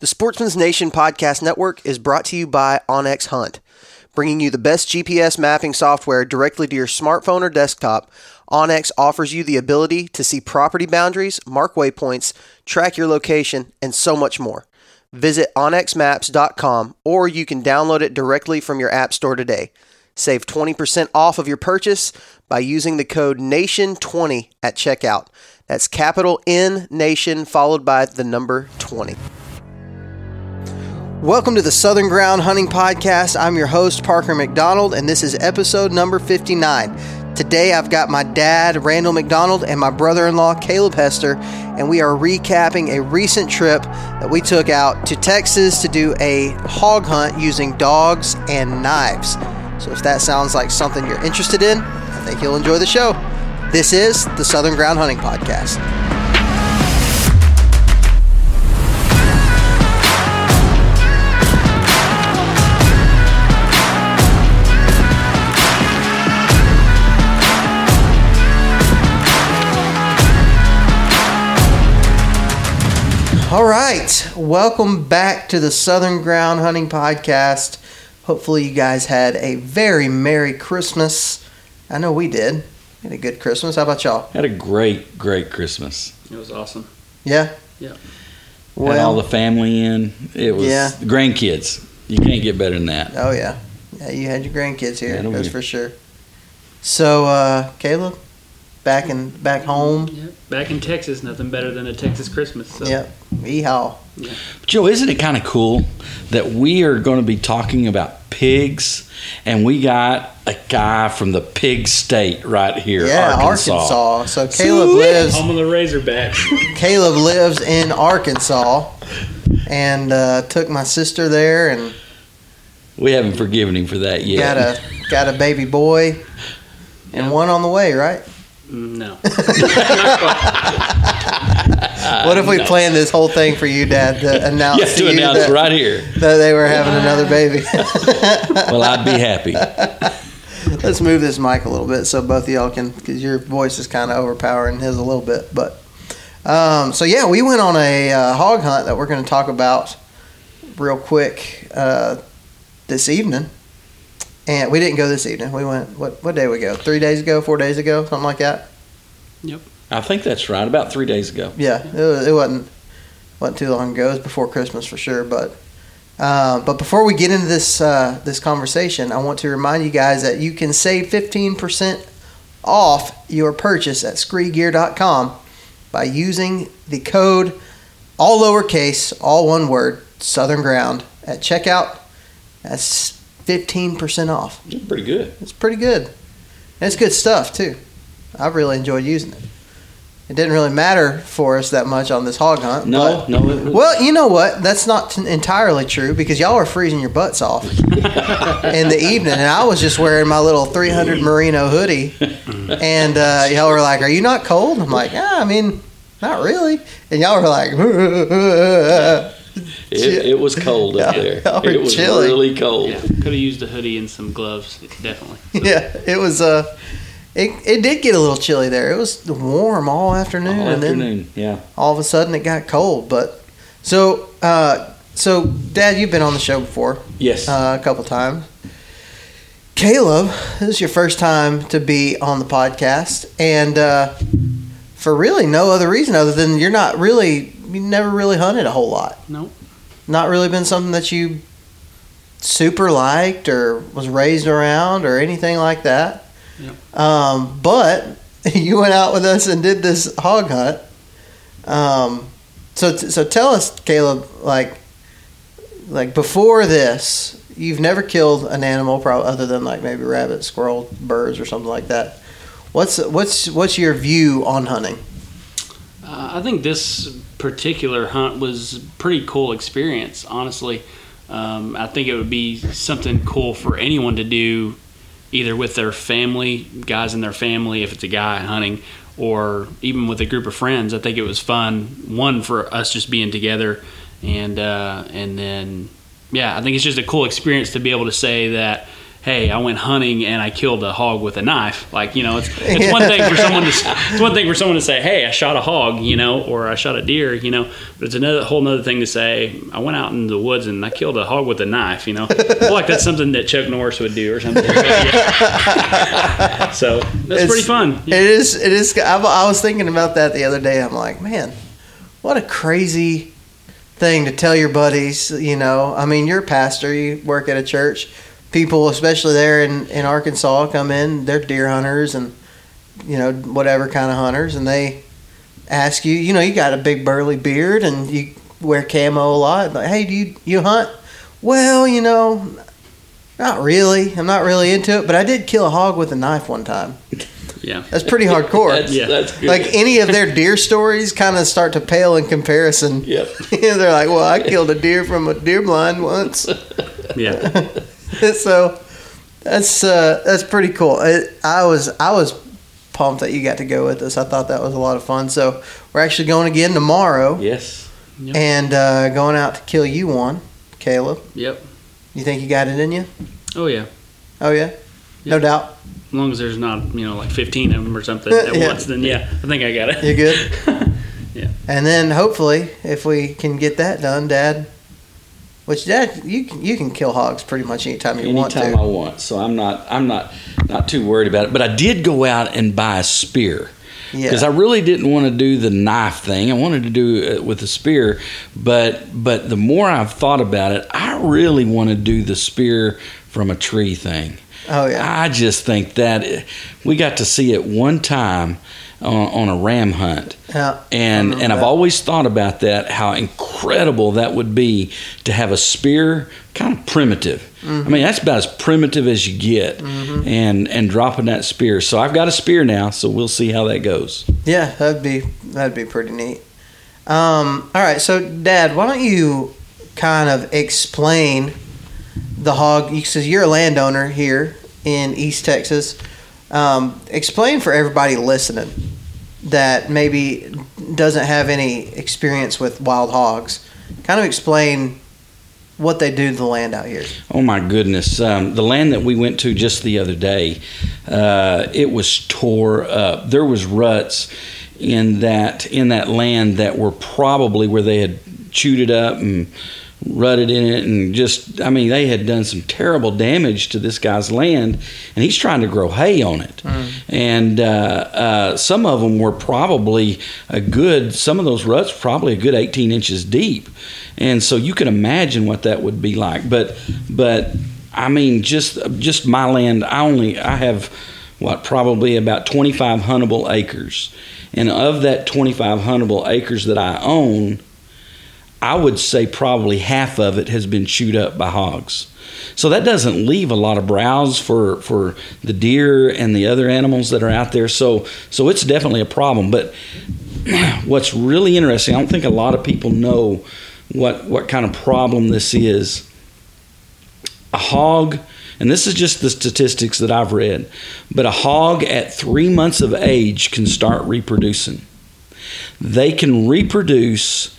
The Sportsman's Nation Podcast Network is brought to you by onX Hunt. Bringing you the best GPS mapping software directly to your smartphone or desktop, Onyx offers you the ability to see property boundaries, mark waypoints, track your location, and so much more. Visit onxmaps.com or you can download it directly from your App Store today. Save 20% off of your purchase by using the code NATION20 at checkout. That's capital N Nation followed by the number 20. Welcome to the Southern Ground Hunting Podcast. I'm your host, Parker McDonald, and this is episode number 59. Today I've got my dad, Randall McDonald, and my brother in law, Caleb Hester, and we are recapping a recent trip that we took out to Texas to do a hog hunt using dogs and knives. So if that sounds like something you're interested in, I think you'll enjoy the show. This is the Southern Ground Hunting Podcast. All right, welcome back to the Southern Ground Hunting Podcast. Hopefully, you guys had a very Merry Christmas. I know we did. Had a good Christmas. How about y'all? Had a great, great Christmas. It was awesome. Yeah. Yeah. Had all the family in. It was Yeah. grandkids. You can't get better than that. Oh yeah, yeah. You had your grandkids here. Had 'em That's here. for sure. So, uh, Caleb, back in back home. Yep. Back in Texas, nothing better than a Texas Christmas. So. Yep. Yeehaw. Joe, isn't it kind of cool that we are going to be talking about pigs, and we got a guy from the pig state right here, Yeah, Arkansas. Arkansas. So Caleb Sweet. lives. Home of the Razorbacks. Caleb lives in Arkansas, and uh, took my sister there, and We haven't forgiven him for that yet. got a got a baby boy, and Yeah. one on the way. Right? No. what if we planned this whole thing for you, Dad, to announce you to to you announce that, right here. that they were having another baby? Well, I'd be happy. Let's move this mic a little bit so both of y'all can, because your voice is kind of overpowering his a little bit. But um, so yeah, we went on a uh, hog hunt that we're going to talk about real quick uh, this evening. And we didn't go this evening. We went what what day we go? Three days ago, four days ago, something like that. Yep. I think that's right. About three days ago. Yeah, it, was, it wasn't wasn't too long ago. It was before Christmas for sure. But uh, but before we get into this uh, this conversation, I want to remind you guys that you can save fifteen percent off your purchase at SkreGear.com by using the code all lowercase, all one word, Southern Ground at checkout. That's fifteen percent off. It's pretty good. It's pretty good. And it's good stuff too. I've really enjoyed using it. It didn't really matter for us that much on this hog hunt. No, but- no. Well, you know what? That's not t- entirely true because y'all were freezing your butts off in the evening, and I was just wearing my little 300 merino hoodie, and uh, y'all were like, "Are you not cold?" I'm like, "Yeah, I mean, not really." And y'all were like, it, it was cold up Yeah, there. y'all It was chilly. really cold. Yeah. Could have used a hoodie and some gloves, definitely. "Yeah." It was. Uh, it, it did get a little chilly there. It was warm all afternoon, All and then. Yeah. all of a sudden it got cold. But so, uh, so Dad, you've been on the show before Yes. uh, a couple times. Caleb, this is your first time to be on the podcast, and uh, for really no other reason other than you're not really, you never really hunted a whole lot. Nope. Not really been something that you super liked or was raised around or anything like that. Yep. Um, but you went out with us and did this hog hunt. Um, so so tell us, Caleb, like like before this, you've never killed an animal, probably other than like maybe rabbit, squirrel, birds, or something like that. What's what's what's your view on hunting? Uh, I think this particular hunt was pretty cool experience, honestly. Um, I think it would be something cool for anyone to do, either with their family, guys in their family, if it's a guy hunting, or even with a group of friends. I think it was fun. One for us just being together, and uh, and then yeah, I think it's just a cool experience to be able to say that hey, I went hunting and I killed a hog with a knife. Like, you know, it's it's one thing for someone to it's one thing for someone to say, hey, I shot a hog, you know, or I shot a deer, you know, but it's another whole another thing to say, I went out in the woods and I killed a hog with a knife, you know. I feel like that's something that Chuck Norris would do or something. so that's It's- pretty fun. It is. It is. I, I was thinking about that the other day. I'm like, man, what a crazy thing to tell your buddies. You know, I mean, you're a pastor. You work at a church. People, especially there in in Arkansas, come in. They're deer hunters and you know whatever kind of hunters, and they ask you. You know, you got a big burly beard and you wear camo a lot. Like, hey, do you you hunt? Well, you know, not really. I'm not really into it, but I did kill a hog with a knife one time. Yeah. That's pretty hardcore. That's, Yeah. that's good. like any of their deer stories kind of start to pale in comparison. Yep. They're like, well, I killed a deer from a deer blind once. Yeah. so that's uh, that's pretty cool. It, I was I was pumped that you got to go with us. I thought that was a lot of fun. So we're actually going again tomorrow yes. and uh, going out to kill you one, Caleb. Yep. You think you got it in you? Oh yeah. Oh yeah, no doubt. As long as there's not, you know, like 15 of them or something at Yeah. once, then yeah, I think I got it. You good? Yeah. And then hopefully, if we can get that done, Dad. Which that you can you can kill hogs pretty much anytime you want Anytime to. I want. So I'm not I'm not not too worried about it. But I did go out and buy a spear. Yeah. Because I really didn't want to do the knife thing. I wanted to do it with a spear, but but the more I've thought about it, I really want to do the spear from a tree thing. oh yeah. I just think that we got to see it one time on, on a ram hunt, Yeah. and and I've that. always thought about that how incredible that would be to have a spear, kind of primitive. Mm-hmm. I mean, that's about as primitive as you get, and and dropping that spear. So I've got a spear now, so we'll see how that goes. Yeah, that'd be that'd be pretty neat. Um, all right, so Dad, why don't you kind of explain the hog? Because you're a landowner here in East Texas. Um, explain for everybody listening that maybe doesn't have any experience with wild hogs. Kind of explain what they do to the land out here. Oh my goodness! Um, the land that we went to just the other day, uh, it was tore up. There was ruts in that in that land that were probably where they had chewed it up and rutted in it, and just I mean they had done some terrible damage to this guy's land, and he's trying to grow hay on it. And uh, uh, some of them were probably a good. Some of those ruts probably a good 18 inches deep and so you can imagine what that would be like but but i mean just just my land i only i have what probably about 25 huntable acres and of that 25 huntable acres that i own i would say probably half of it has been chewed up by hogs so that doesn't leave a lot of browse for for the deer and the other animals that are out there so so it's definitely a problem but what's really interesting i don't think a lot of people know what what kind of problem this is. A hog, and this is just the statistics that I've read, but a hog at three months of age can start reproducing. They can reproduce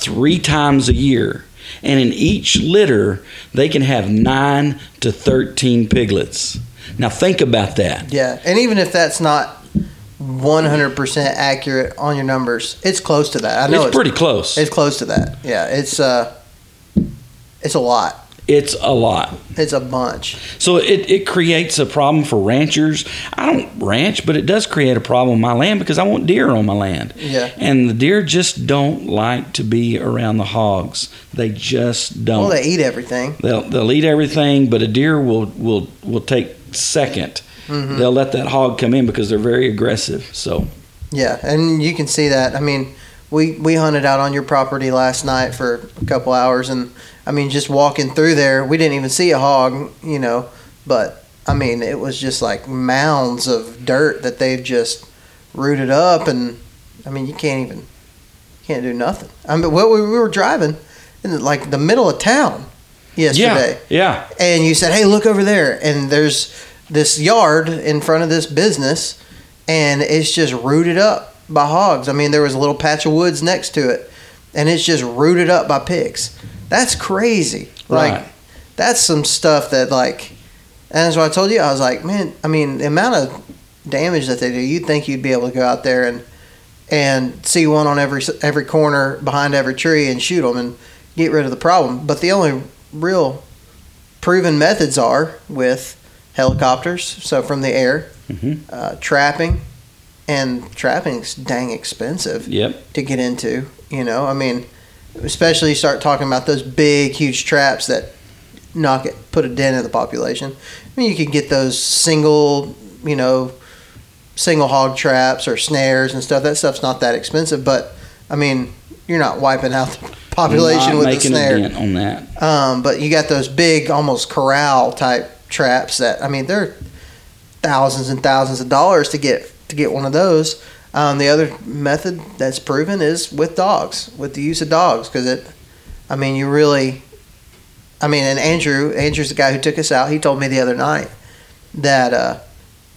three times a year, and in each litter, they can have nine to 13 piglets. Now, think about that. Yeah, and even if that's not 100% accurate on your numbers, it's close to that. I know It's it's, pretty close. It's close to that. Yeah, it's uh, it's a lot. It's a lot. It's a bunch. So it, it creates a problem for ranchers. I don't ranch, but it does create a problem on my land because I want deer on my land. Yeah. And the deer just don't like to be around the hogs. They just don't. Well, they eat everything. They'll they'll eat everything, but a deer will will will take 2nd Mm-hmm. They'll let that hog come in because they're very aggressive. So Yeah, and you can see that. I mean, we we hunted out on your property last night for a couple hours, and I mean, just walking through there, we didn't even see a hog, you know, but I mean, it was just like mounds of dirt that they've just rooted up, and I mean, you can't even can't do nothing. I mean, well, we, we were driving in like the middle of town yesterday yeah, yeah. and you said, "Hey, look over there," and there's this yard in front of this business, and it's just rooted up by hogs. I mean, there was a little patch of woods next to it, and it's just rooted up by pigs. That's crazy. Right. Like, that's some stuff that like And that's what I told you. I was like, man, I mean, the amount of damage that they do, you'd think you'd be able to go out there and and see one on every every corner behind every tree and shoot them and get rid of the problem. But the only real proven methods are with helicopters, so from the air, Mhm. uh, trapping, and trapping's dang expensive Yep. to get into. You know, I mean, especially you start talking about those big, huge traps that knock it, put a dent in the population. I mean, you can get those single, you know, single hog traps or snares and stuff. That stuff's not that expensive, but I mean, you're not wiping out the population with the making snare. a dent on that. Um, but you got those big, almost corral type traps that I mean, they're thousands and thousands of dollars to get to get one of those. Um, the other method that's proven is with dogs, with the use of dogs, because it. I mean, you really. I mean, and Andrew, Andrew's the guy who took us out. He told me the other night that uh,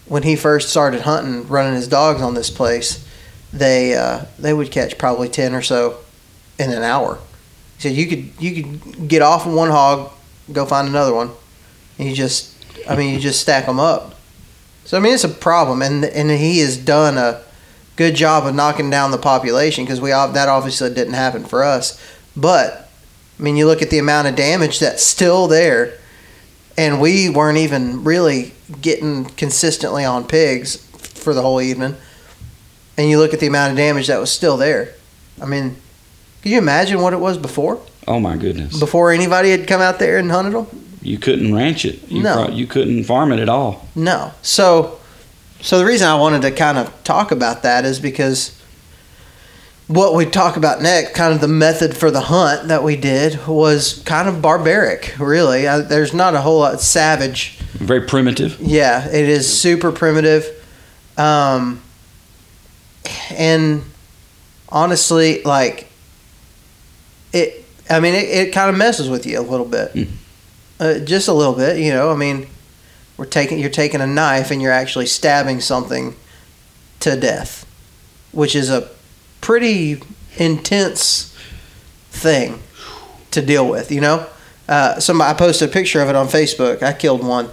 when he first started hunting, running his dogs on this place, they uh, they would catch probably ten or so in an hour. He said you could you could get off of one hog, go find another one, and you just I mean you just stack them up. So I mean it's a problem, and and he has done a good job of knocking down the population because we that obviously didn't happen for us, but I mean you look at the amount of damage that's still there, and we weren't even really getting consistently on pigs for the whole evening, and you look at the amount of damage that was still there. I mean, can you imagine what it was before? Oh my goodness. Before anybody had come out there and hunted them? You couldn't ranch it. You No. pro- you couldn't farm it at all. No. So, so the reason I wanted to kind of talk about that is because what we talk about next, kind of the method for the hunt that we did, was kind of barbaric. Really, I, there's not a whole lot savage. Very primitive. Yeah, it is super primitive, um, and honestly, like it. I mean, it, it kind of messes with you a little bit, Mm. uh, just a little bit. You know, I mean, we're taking you're taking a knife and you're actually stabbing something to death, which is a pretty intense thing to deal with. You know, uh, somebody I posted a picture of it on Facebook. I killed one.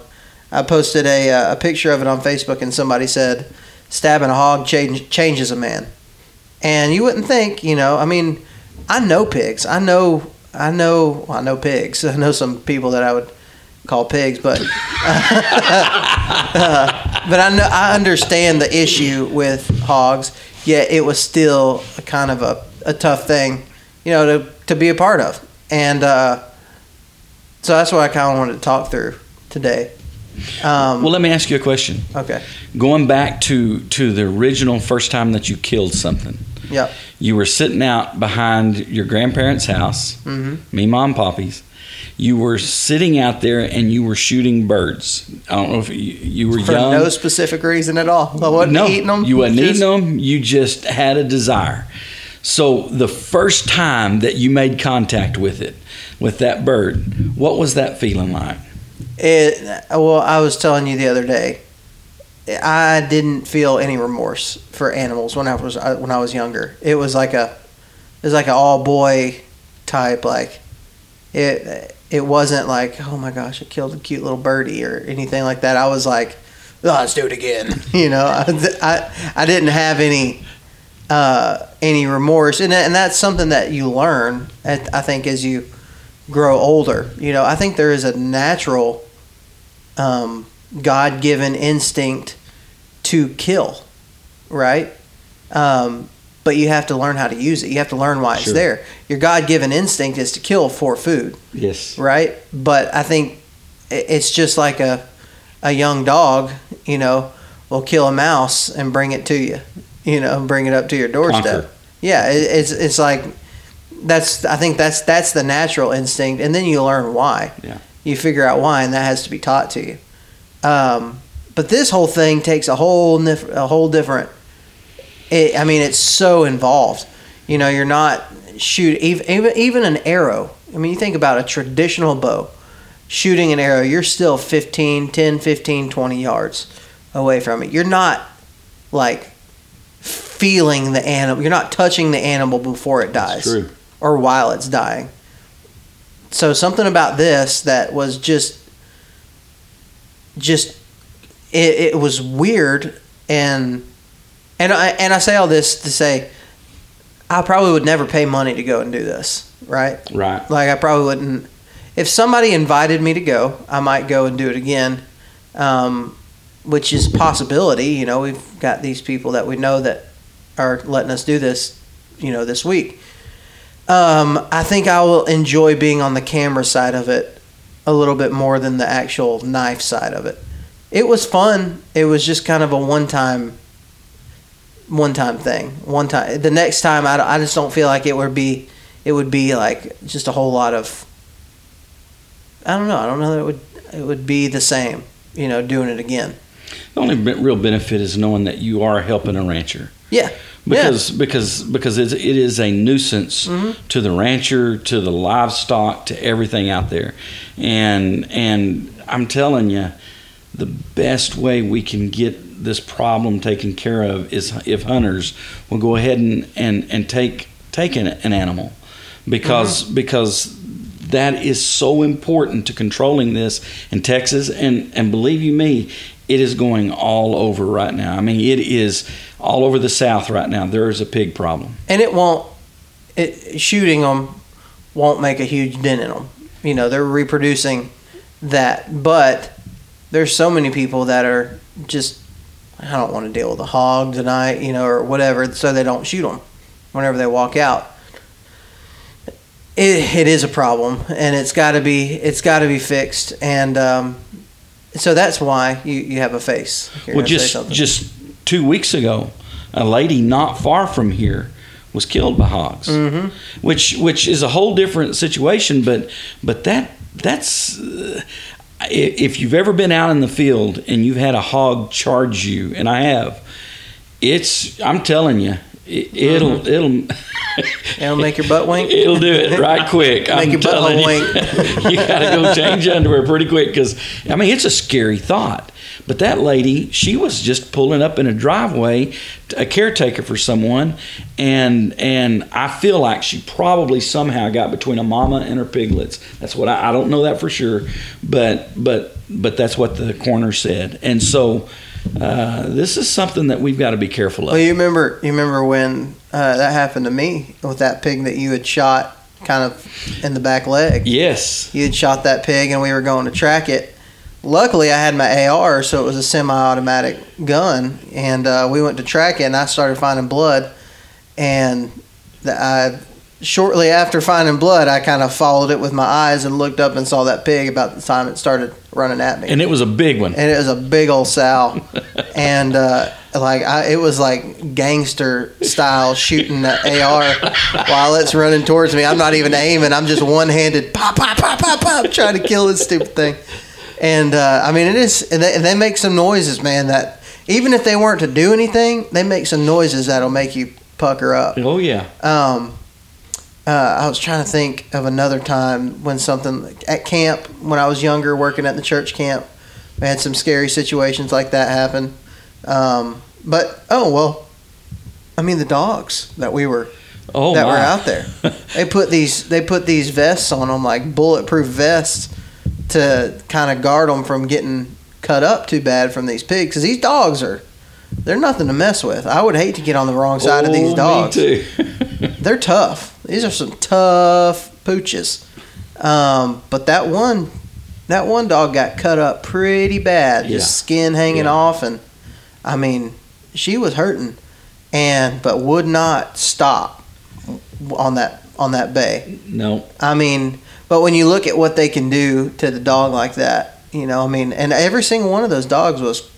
I posted a uh, a picture of it on Facebook, and somebody said, "Stabbing a hog change, changes a man." And you wouldn't think, you know. I mean, I know pigs. I know. I know. Well, I know pigs. I know some people that I would call pigs, but uh, but I know I understand the issue with hogs. Yet it was still a kind of a, a tough thing, you know, to to be a part of. And uh, so that's what I kind of wanted to talk through today. Um, Well, let me ask you a question. okay. Going back to to the original first time that you killed something. Yep. You were sitting out behind your grandparents' house, hmm me, mom, poppy's. You were sitting out there and you were shooting birds. I don't know if you, you were For young. no specific reason at all. I wasn't no, eating them. You wasn't just- eating them. You just had a desire. So the first time that you made contact with it, with that bird, what was that feeling like? It, well, I was telling you the other day, I didn't feel any remorse for animals when I was uh, when I was younger. It was like a, it was like an all boy type like, it it wasn't like oh my gosh I killed a cute little birdie or anything like that. I was like, oh, let's do it again. You know, I I, I didn't have any. Uh, any remorse, and and that's something that you learn. At, I think as you grow older, you know, I think there is a natural um, God given instinct to kill, right? Um, but you have to learn how to use it. You have to learn why it's there. Your God given instinct is to kill for food, Yes. right? But I think it's just like a, a young dog, you know, will kill a mouse and bring it to you, you know, bring it up to your doorstep. Conquer. Yeah, it, it's it's like that's I think that's that's the natural instinct, and then you learn why. Yeah. You figure out why, and that has to be taught to you. Um, but this whole thing takes a whole nif- a whole different. It, I mean, it's so involved. You know, you're not shoot even even even an arrow. I mean, you think about a traditional bow, shooting an arrow, you're still 15, 10, 15, 20 yards away from it. You're not like feeling the animal. You're not touching the animal before it dies True. or while it's dying. So something about this that was just just it, it was weird and and I and I say all this to say I probably would never pay money to go and do this, right? Right. Like I probably wouldn't. If somebody invited me to go, I might go and do it again, um, which is a possibility. You know, we've got these people that we know that are letting us do this, you know, this week. Um, I think I will enjoy being on the camera side of it a little bit more than the actual knife side of it. It was fun. It was just kind of a one time one time thing. One time. The next time, I, I just don't feel like it would be. It would be like just a whole lot of. I don't know. I don't know that it would. It would be the same. You know, doing it again. The only real benefit is knowing that you are helping a rancher. Yeah. Because because because it's, it is a nuisance Mm-hmm. to the rancher, to the livestock, to everything out there, and and I'm telling you, the best way we can get this problem taken care of is if hunters will go ahead and and, and take take an, an animal because Mm-hmm. because that is so important to controlling this in Texas and and believe you me it is going all over right now I mean it is all over the south right now there is a pig problem and it won't. It shooting them won't make a huge dent in them. You know, they're reproducing that, but there's so many people that are just I don't want to deal with a hog tonight, you know, or whatever, so they don't shoot them whenever they walk out. It, it is a problem, and it's got to be it's got to be fixed, and um, so that's why you, you have a face. Well just just 2 weeks ago a lady not far from here was killed by hogs Mm-hmm. which which is a whole different situation but but that that's uh, if you've ever been out in the field and you've had a hog charge you and I have it's I'm telling you it, it'll Mm-hmm. it'll It'll make your butt wink? It'll do it right quick. Make I'm your telling butthole you. you got to go change underwear pretty quick because I mean it's a scary thought. But that lady, she was just pulling up in a driveway, a caretaker for someone, and and I feel like she probably somehow got between a mama and her piglets. That's what I, I don't know that for sure, but but but that's what the coroner said. And so uh, this is something that we've got to be careful of. Well, you remember you remember when uh, that happened to me with that pig that you had shot kind of in the back leg. yes. You had shot that pig, and we were going to track it. Luckily, I had my AR, so it was a semi-automatic gun, and uh, we went to track it, and I started finding blood, and the, I shortly after finding blood, I kind of followed it with my eyes and looked up and saw that pig about the time it started running at me And it was a big one. and it was a big old sow, and uh, like I, it was like gangster style shooting the AR while it's running towards me. I'm not even aiming. I'm just one handed pop pop pop pop pop trying to kill this stupid thing. And uh, I mean, it is. And they, they make some noises, man. That even if they weren't to do anything, they make some noises that'll make you pucker up. Oh yeah. Um, uh, I was trying to think of another time when something at camp when I was younger, working at the church camp. We had some scary situations like that happen. Um, but oh well, I mean the dogs that we were Oh that my. were out there. they put these they put these vests on them like bulletproof vests to kind of guard them from getting cut up too bad from these pigs because these dogs are they're nothing to mess with. I would hate to get on the wrong side of Oh, these me dogs too. they're tough. These are some tough pooches. Um, but that one, that one dog got cut up pretty bad, Yeah. just skin hanging Yeah. off, and I mean, she was hurting, and but would not stop on that on that bay. no. I mean, but when you look at what they can do to the dog like that, you know, I mean, and every single one of those dogs was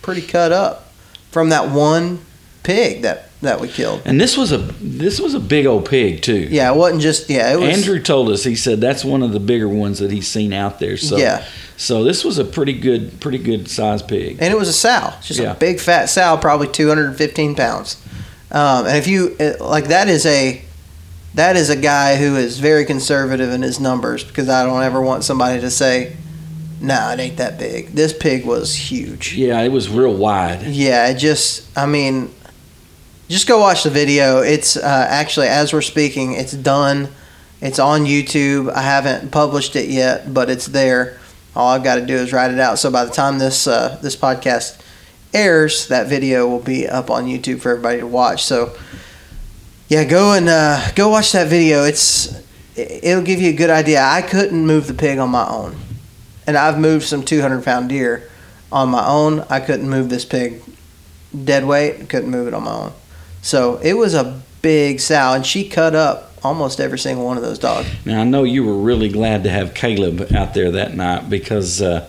pretty cut up from that one pig that that we killed. And this was a this was a big old pig too. Yeah, it wasn't just yeah. It was Andrew told us he said that's one of the bigger ones that he's seen out there. So Yeah. So this was a pretty good pretty good sized pig. and it was a sow, just Yeah. a big fat sow, probably 215 pounds. Um, and if you like, that is a that is a guy who is very conservative in his numbers because I don't ever want somebody to say, "Nah, it ain't that big." This pig was huge. Yeah, it was real wide. Yeah, it just I mean, just go watch the video. It's uh, actually as we're speaking, it's done. It's on YouTube. I haven't published it yet, but it's there All I've got to do is write it out. So by the time this uh, this podcast airs, that video will be up on YouTube for everybody to watch. So yeah, go and uh, go watch that video. It's it'll give you a good idea. I couldn't move the pig on my own, and I've moved some 200 pound deer on my own. I couldn't move this pig dead weight. Couldn't move it on my own. So it was a big sow, and she cut up almost every single one of those dogs. Now I know you were really glad to have Caleb out there that night because uh,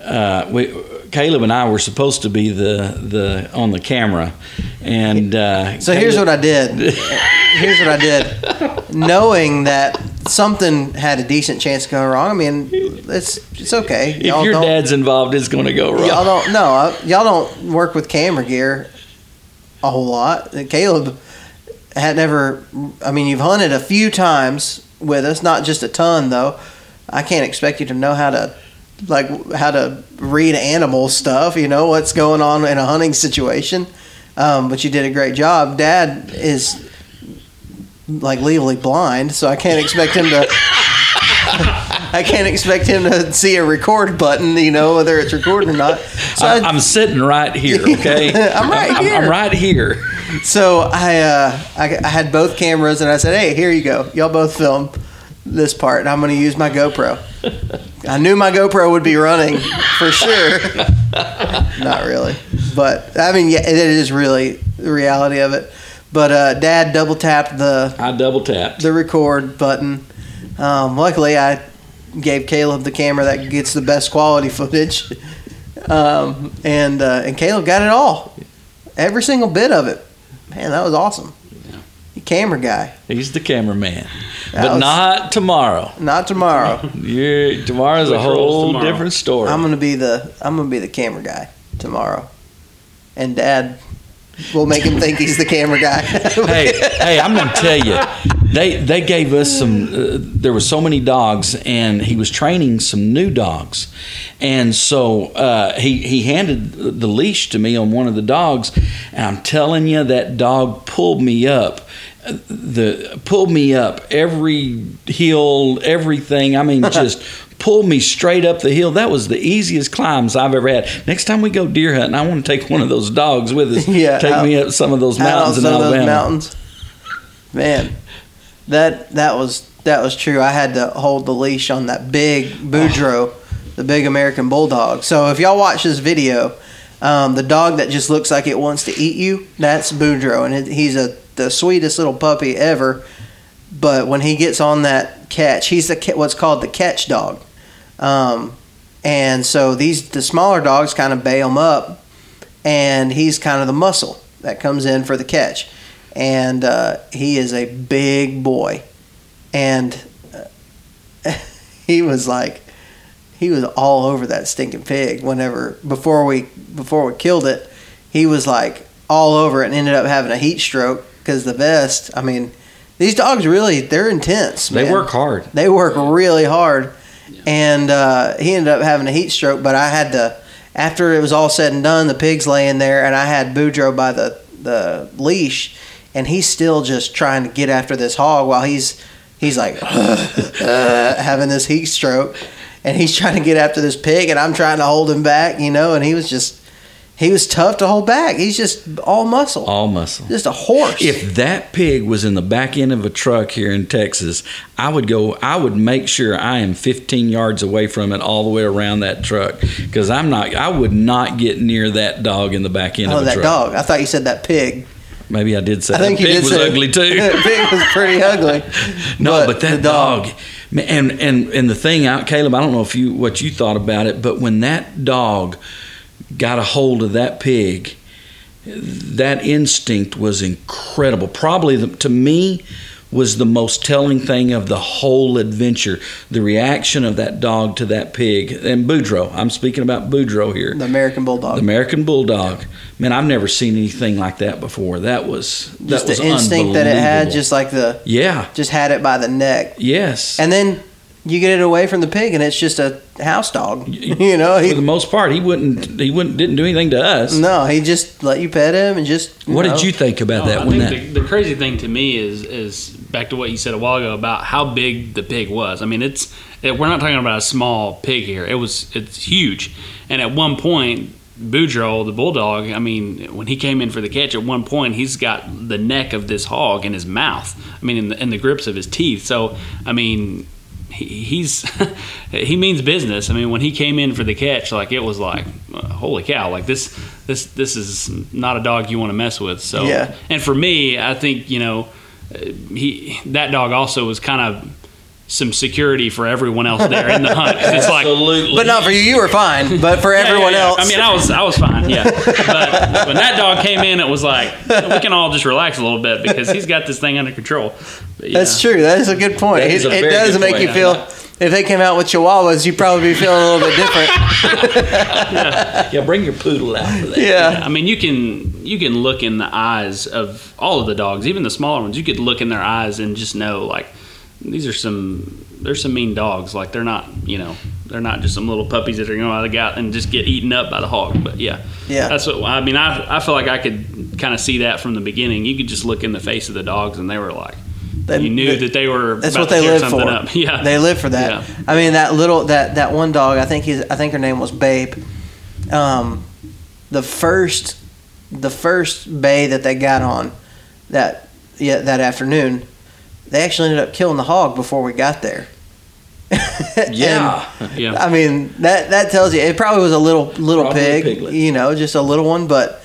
uh, we, Caleb and I were supposed to be the the on the camera, and uh, So here's what I did. here's what I did. Knowing that something had a decent chance of going wrong. I mean, it's it's okay. If your dad's involved, it's going to go wrong. y'all don't no, y'all don't work with camera gear a whole lot. Caleb had never. I mean, you've hunted a few times with us, not just a ton though. I can't expect you to know how to like how to read animal stuff. You know what's going on in a hunting situation. Um, but you did a great job. Dad is like legally blind, so I can't expect him to. I can't expect him to see a record button, you know, whether it's recording or not. So I, I'm sitting right here. Okay, I'm right I'm, here. I'm right here. So I, uh, I I had both cameras and I said, "Hey, here you go. Y'all both film this part. And I'm going to use my GoPro." I knew my GoPro would be running for sure. Not really, but I mean, yeah, it is really the reality of it. But uh, Dad double tapped the I double tapped. the record button. Um, luckily, I gave Caleb the camera that gets the best quality footage, um, and uh, and Caleb got it all, every single bit of it. Man, that was awesome. You camera guy. He's the cameraman, That but was- not tomorrow. Not tomorrow. you tomorrow's a Which rolls whole tomorrow? different story. I'm gonna be the I'm gonna be the camera guy tomorrow, and Dad will make him think he's the camera guy. hey, hey, I'm gonna tell you, they they gave us some. Uh, there were so many dogs, and he was training some new dogs, and so uh, he he handed the leash to me on one of the dogs, and I'm telling you, that dog pulled me up. The pulled me up every hill, everything. I mean, just pulled me straight up the hill. That was the easiest climbs I've ever had. Next time we go deer hunting, I want to take one of those dogs with us. Yeah, take out- me up some of those mountains in some of Alabama. those mountains. Man, that that was that was true. I had to hold the leash on that big Boudreaux, the big American bulldog. So if y'all watch this video, um, the dog that just looks like it wants to eat you, that's Boudreaux, and it, he's a the sweetest little puppy ever. But when he gets on that catch, he's the what's called the catch dog. Um, and so these the smaller dogs kind of bail him up, and he's kind of the muscle that comes in for the catch. And uh, he is a big boy, and uh, he was like, he was all over that stinking pig. Whenever before we before we killed it, he was like all over it and ended up having a heat stroke because the vest. I mean, these dogs really they're intense. They work hard. They work really hard, and uh, he ended up having a heat stroke. But I had to, after it was all said and done, the pig's laying there, and I had Boudreaux by the the leash, and he's still just trying to get after this hog while he's he's like uh, having this heat stroke, and he's trying to get after this pig, and I'm trying to hold him back, you know, and he was just he was tough to hold back. He's just all muscle, All muscle. just a horse. If that pig was in the back end of a truck here in Texas, I would go. I would make sure I am 15 yards away from it, all the way around that truck, because I'm not. I would not get near that dog in the back end oh, of a that truck. dog! I thought you said that pig. Maybe I did say I think that pig was say- ugly too. that pig was pretty ugly. No, but, the that dog, man, and and and the thing out, Caleb. I don't know if you what you thought about it, but when that dog got a hold of that pig, that instinct was incredible. Probably the, to me was the most telling thing of the whole adventure. The reaction of that dog to that pig and Boudreaux. I'm speaking about Boudreaux here. the American Bulldog. The American Bulldog. Man, I've never seen anything like that before. That was that just was the instinct that it had, just like the yeah, just had it by the neck, yes. and then you get it away from the pig, and it's just a house dog. you know, for the most part, he wouldn't. He wouldn't. Didn't do anything to us. no, he just let you pet him and just. What know. did you think about Oh, that I when think that? the, the crazy thing to me is is back to what you said a while ago about how big the pig was. I mean, it's it, we're not talking about a small pig here. It was it's huge, and at one point. Boudreaux, the bulldog, I mean, when he came in for the catch, at one point he's got the neck of this hog in his mouth. I mean, in the, in the grips of his teeth. So, I mean, he, he's he means business. I mean, when he came in for the catch, like it was like, uh, holy cow! Like this, this, this is not a dog you want to mess with. So, Yeah. And for me, I think you know, uh, he that dog also was kind of some security for everyone else there in the hunt. 'Cause It's like. Absolutely. But not for you. You were fine. But for Yeah, everyone yeah, yeah. else, I mean, I was I was fine, yeah. But when that dog came in, it was like we can all just relax a little bit because he's got this thing under control. But, yeah. that's true. That is a good point. That a it does make point. you feel. If they came out with Chihuahuas, you'd probably be feeling a little bit different. yeah, bring your poodle out for that. yeah. I mean, you can you can look in the eyes of all of the dogs, even the smaller ones. You could look in their eyes and just know like these are some there's some mean dogs. Like they're not you know they're not just some little puppies that are going to go out and just get eaten up by the hog. But yeah, Yeah. that's what I mean. I I feel like I could kind of see that from the beginning. You could just look in the face of the dogs and they were like. They- you knew they- that they were. That's about what they live something for. Up. Yeah, they live for that. Yeah. I mean, that little that that one dog. I think he's. I think her name was Babe. Um, the first, the first bay that they got on, that yeah that afternoon, they actually ended up killing the hog before we got there. Yeah. Yeah. I mean that that tells you it probably was a little little Probably pig, you know, just a little one, but.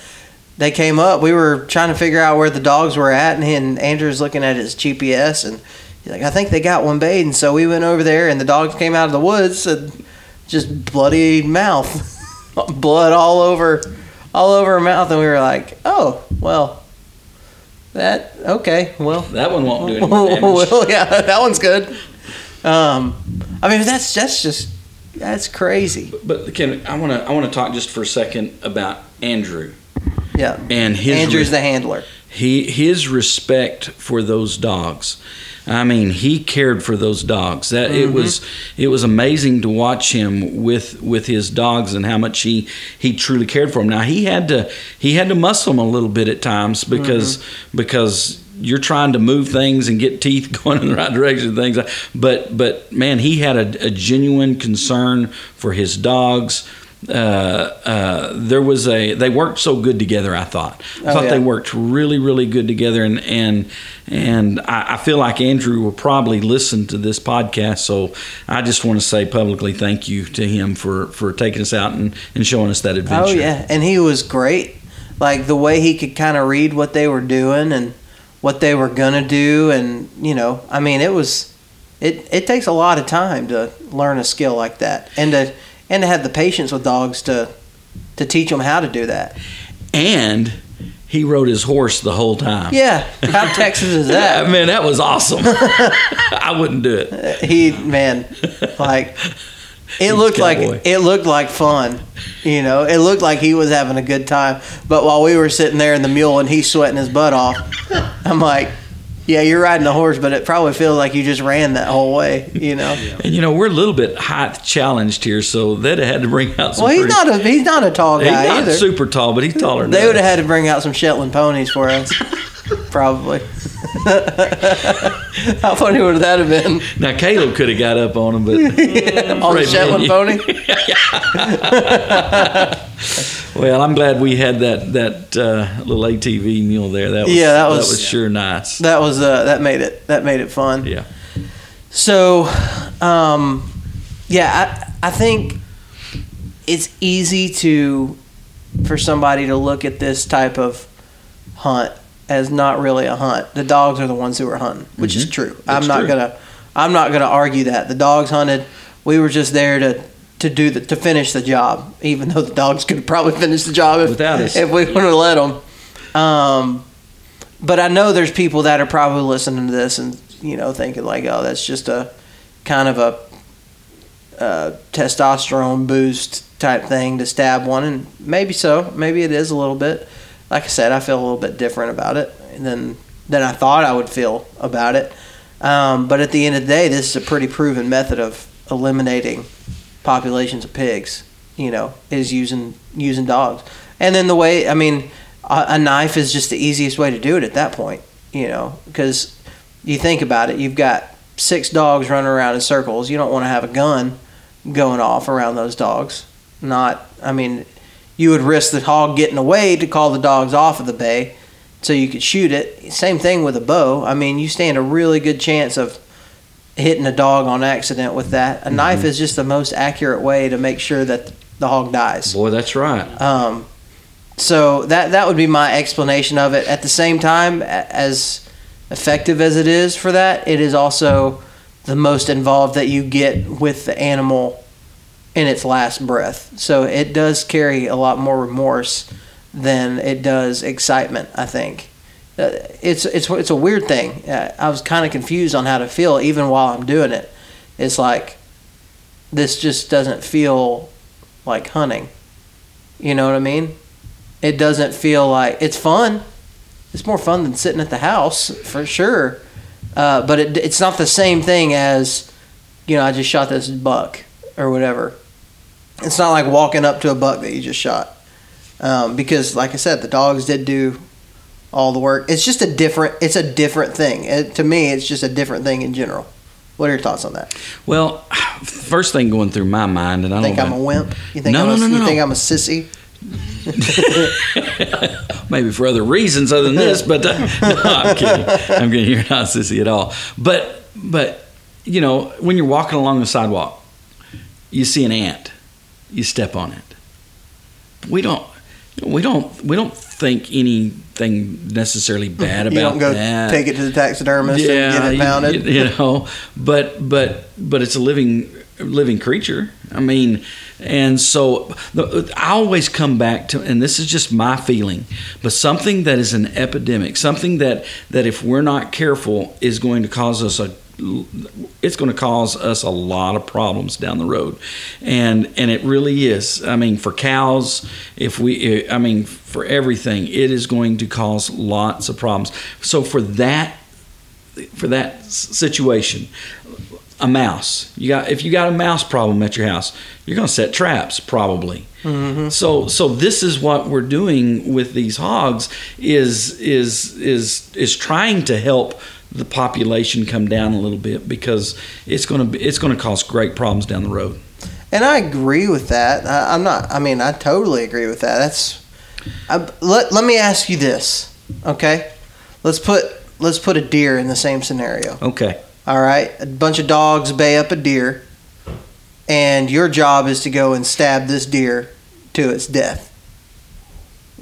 They came up. We were trying to figure out where the dogs were at, and, he, and Andrew's looking at his GPS, and He's like, I think they got one bayed, and so we went over there, and the dogs came out of the woods, and just bloody mouth, blood all over, all over her mouth, and we were like, oh, well, that okay, well, That one won't do any damage. well, yeah, that one's good. Um, I mean, that's that's just that's crazy. But Ken, I want to I want to talk just for a second about Andrew Yeah, and his Andrew's re- the handler. he his respect for those dogs. I mean, he cared for those dogs. That it Mm-hmm. was it was amazing to watch him with with his dogs and how much he he truly cared for them. Now he had to he had to muscle them a little bit at times because Mm-hmm. because you're trying to move things and get teeth going in the right direction and things. But but man, he had a, a genuine concern for his dogs. Uh, uh, there was a they worked so good together. I thought I Oh, thought yeah. they worked really really good together and and and I, I feel like Andrew will probably listen to this podcast. So I just want to say publicly thank you to him for for taking us out and, and showing us that adventure. Oh yeah, and he was great. Like the way he could kind of read what they were doing and what they were gonna do, and you know, I mean, it was it it takes a lot of time to learn a skill like that, and to and to have the patience with dogs to to teach them how to do that. And he rode his horse the whole time. Yeah, how Texas is that? man, that was awesome. I wouldn't do it. Uh, he man like it looked like it looked like fun you know it looked like he was having a good time but while we were sitting there in the mule and he's sweating his butt off i'm like yeah you're riding a horse but it probably feels like you just ran that whole way you know? And you know we're a little bit height challenged here, so they'd have had to bring out some. well he's pretty- not a he's not a tall He's guy not either. super tall, but he's taller. Than they would have had to bring out some shetland ponies for us probably. How funny would that have been? Now Caleb could have got up on him, but on the shetland pony well, I'm glad we had that that uh, little ATV mule there. That was, Yeah, that was- sure nice. that was uh that made it that made it fun yeah, So, um, yeah, I, I think it's easy to for somebody to look at this type of hunt as not really a hunt. The dogs are the ones who are hunting, which is true. I'm not true. gonna I'm not gonna argue that the dogs hunted. We were just there to to do the to finish the job, even though the dogs could probably finish the job if, Without us. if we would have let them. Um, but I know there's people that are probably listening to this and you know thinking like, oh, that's just a kind of a uh, testosterone boost type thing to stab one, and maybe so, maybe it is a little bit. Like I said, I feel a little bit different about it than than I thought I would feel about it. Um, but at the end of the day, this is a pretty proven method of eliminating populations of pigs. You know, is using using dogs, and then the way I mean, a, a knife is just the easiest way to do it at that point. You know, because you think about it, you've got six dogs running around in circles. You don't want to have a gun going off around those dogs. Not, I mean, you would risk the hog getting away to call the dogs off of the bay so you could shoot it. Same thing with a bow. I mean, you stand a really good chance of hitting a dog on accident with that. A knife is just the most accurate way to make sure that the hog dies. Boy, that's right. Um, so that that would be my explanation of it. At the same time, as effective as it is for that, it is also the most involved that you get with the animal in its last breath. So it does carry a lot more remorse than it does excitement. I think it's it's it's a weird thing. Uh, I was kind of confused on how to feel even while I'm doing it. It's like this just doesn't feel like hunting. You know what I mean? It doesn't feel like it's fun. It's more fun than sitting at the house for sure. Uh, but it, it's not the same thing as, you know, I just shot this buck or whatever. It's not like walking up to a buck that you just shot. Um, because, like I said, the dogs did do all the work. It's just a different. It's a different thing. It, to me, it's just a different thing in general. What are your thoughts on that? Well, first thing going through my mind, and I don't Think I'm a wimp? You think No, I'm a, no, no, you think I'm a sissy? maybe for other reasons other than this, but uh, no, I'm kidding. I'm kidding. You're not sissy at all. But but you know when you're walking along the sidewalk, you see an ant, you step on it. We don't we don't we don't think anything necessarily mm-hmm. bad about You don't go that. take it to the taxidermist and get it mounted. You, you know, but but but it's a living living creature. I mean, and so the, I always come back to, and this is just my feeling, but something that is an epidemic, something that that if we're not careful is going to cause us a it's going to cause us a lot of problems down the road. And and it really is. I mean for cows if we i mean for everything it is going to cause lots of problems. So for that for that situation a mouse. You got if you got a mouse problem at your house you're going to set traps probably. Mm-hmm. So so this is what we're doing with these hogs is is is is trying to help the population come down a little bit because it's going to it's going to cause great problems down the road And I agree with that. I, I'm not. I mean, I totally agree with that. That's. I, let Let me ask you this, okay? Let's put Let's put a deer in the same scenario. okay All right, a bunch of dogs bay up a deer, and your job is to go and stab this deer to its death.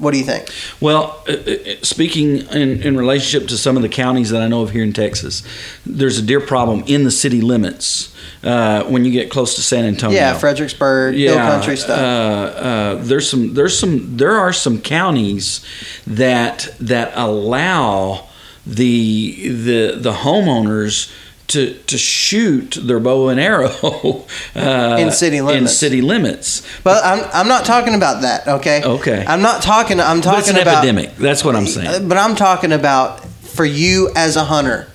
What do you think? Well, uh, uh, speaking in, in relationship to some of the counties that I know of here in Texas, there's a deer problem in the city limits uh, when you get close to San Antonio. Yeah, Fredericksburg, Hill Country stuff. Uh, uh, there's some. There's some. There are some counties that that allow the the the homeowners. To, to shoot their bow and arrow uh, In city limits. in city limits. but I'm I'm not talking about that. Okay. Okay. I'm not talking. I'm But it's talking an about epidemic. That's what I'm saying. Uh, But I'm talking about for you as a hunter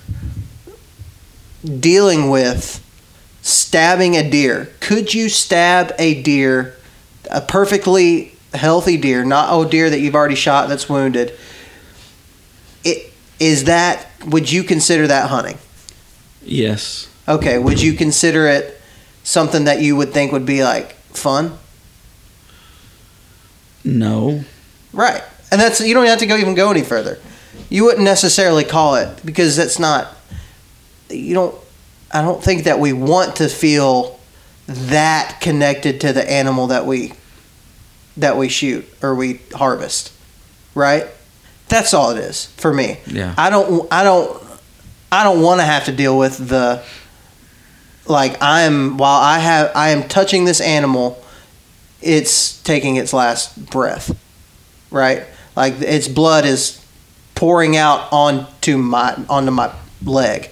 dealing with stabbing a deer. Could you stab a deer, a perfectly healthy deer, not a deer that you've already shot that's wounded? It is that would you consider that hunting? Yes. Okay, would you consider it something that you would think would be like fun? No. Right. And that's you don't have to go even go any further. You wouldn't necessarily call it because that's not you don't I don't think that we want to feel that connected to the animal that we that we shoot or we harvest. Right? That's all it is for me. Yeah. I don't I don't I don't want to have to deal with the like I'm while I have I am touching this animal it's taking its last breath right? Like its blood is pouring out onto my onto my leg,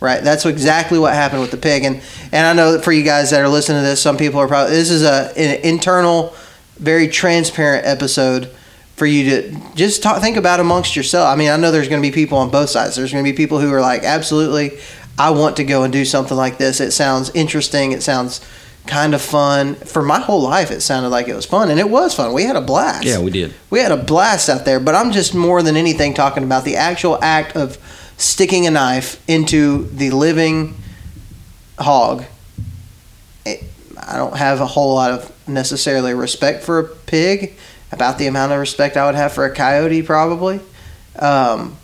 right? That's exactly what happened with the pig, and and I know that for you guys that are listening to this, some people are probably this is a an internal, very transparent episode for you to just talk, think about amongst yourself. I mean, I know there's going to be people on both sides. There's going to be people who are like, absolutely, I want to go and do something like this. It sounds interesting. It sounds kind of fun. For my whole life, it sounded like it was fun, and it was fun. We had a blast Yeah, we did. we had a blast out there but i'm just more than anything talking about the actual act of sticking a knife into the living hog. It, I don't have a whole lot of necessarily respect for a pig, about the amount of respect I would have for a coyote, probably. Um,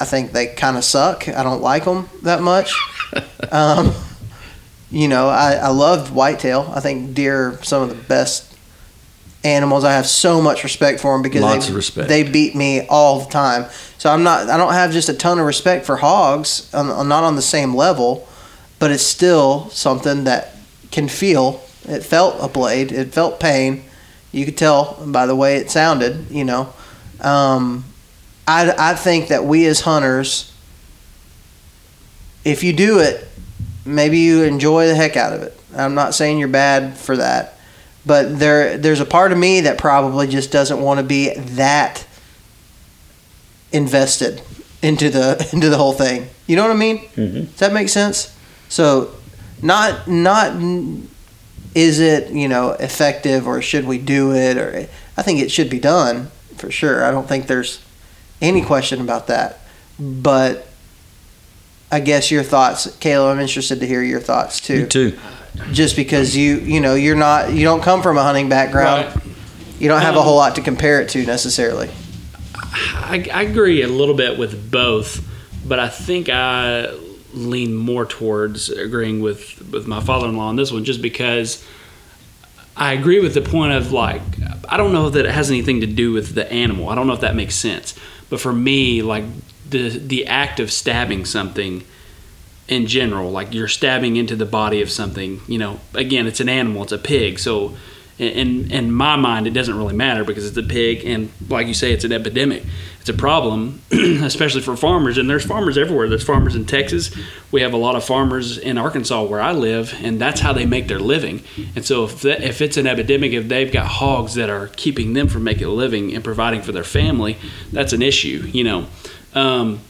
I think they kind of suck. I don't like them that much. um, you know, I, I loved whitetail. I think deer are some of the best animals. I have so much respect for them because Lots they, of respect. they beat me all the time. So I'm not. I don't have just a ton of respect for hogs. I'm, I'm not on the same level, but it's still something that can feel. It felt a blade. It felt pain. You could tell by the way it sounded. You know, um, I I think that we as hunters, if you do it, maybe you enjoy the heck out of it. I'm not saying you're bad for that, but there there's a part of me that probably just doesn't want to be that invested into the into the whole thing. You know what I mean? Mhm. Does that make sense? So, not not is it you know effective or should we do it or I think it should be done for sure. I don't think there's any question about that. But I guess your thoughts, Kayla. I'm interested to hear your thoughts too Me too. just because you you know you're not you don't come from a hunting background Right. you don't have a Um, whole lot to compare it to necessarily I, I agree a little bit with both, but I think I lean more towards agreeing with with my father-in-law on this one, just because I agree with the point of like I don't know that it has anything to do with the animal. I don't know if that makes sense, but for me, like the the act of stabbing something in general, like you're stabbing into the body of something. You know, again, it's an animal, it's a pig, so in in my mind, it doesn't really matter because it's a pig, and like you say, it's an epidemic. It's a problem, especially for farmers. And there's farmers everywhere. There's farmers in Texas. We have a lot of farmers in Arkansas where I live, and that's how they make their living. And so if that, if it's an epidemic, if they've got hogs that are keeping them from making a living and providing for their family, that's an issue. You know. Um,